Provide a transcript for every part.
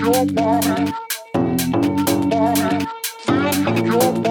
your body, body, feel your body.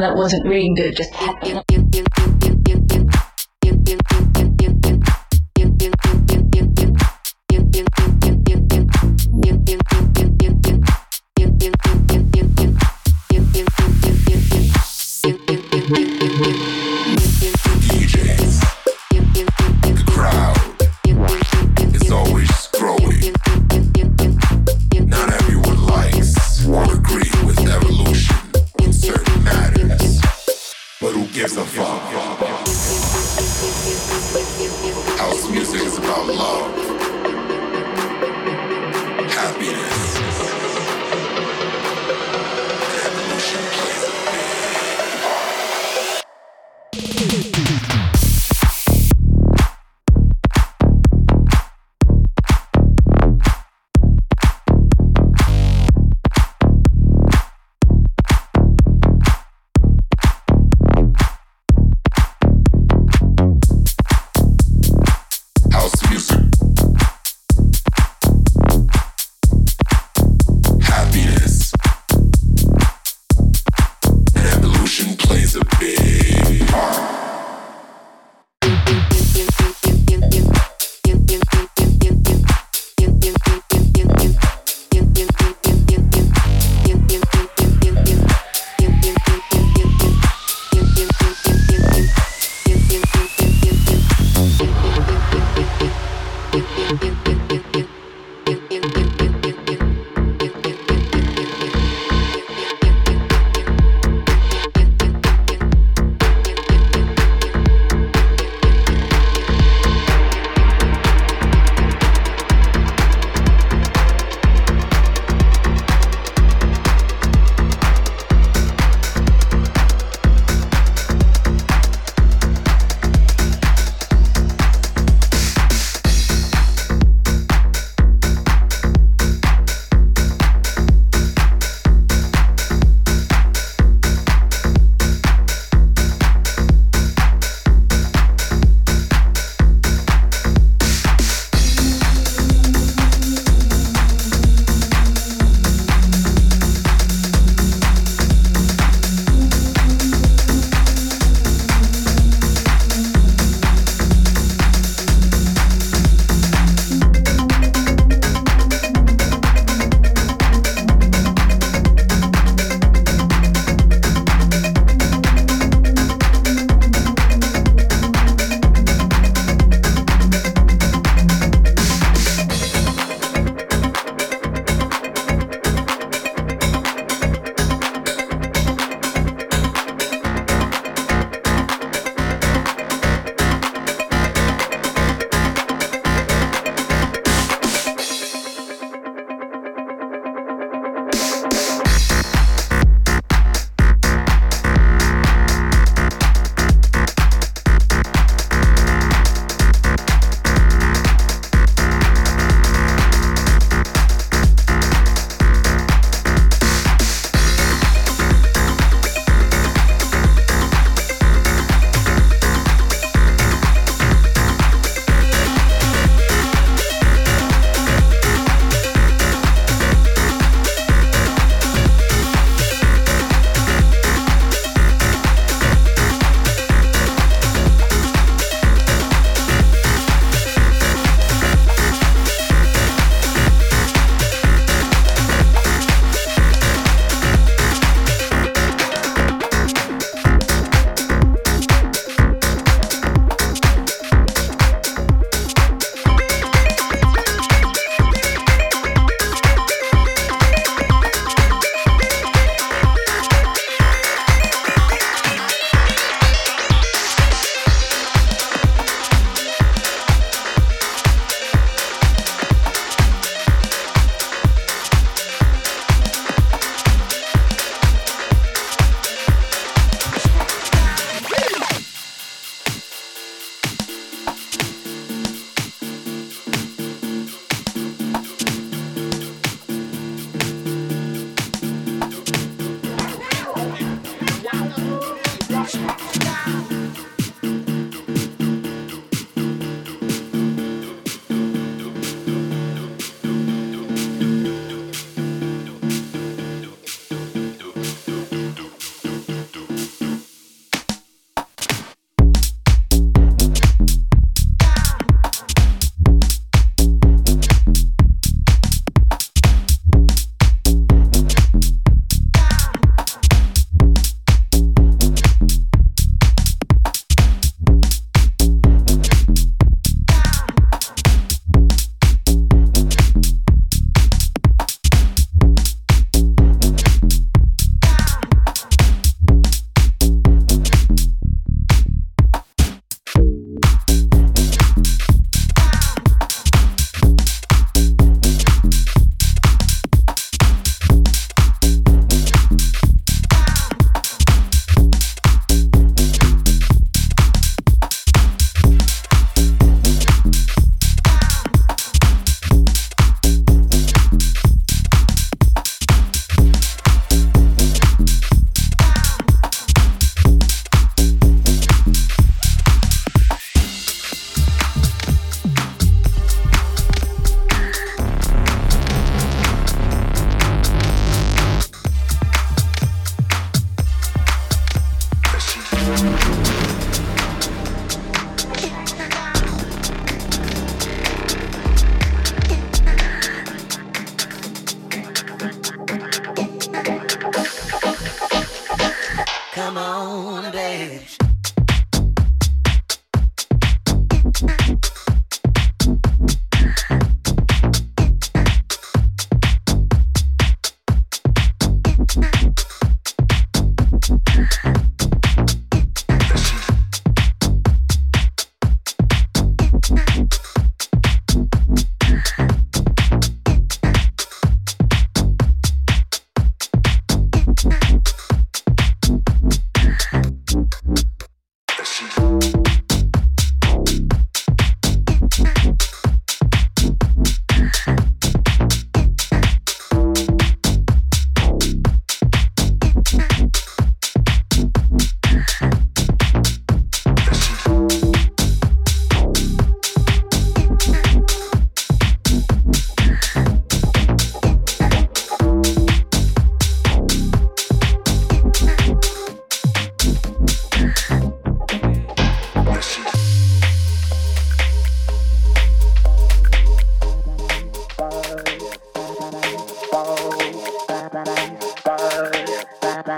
That wasn't reading good, just gives a fuck? House music is about love.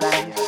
paradise.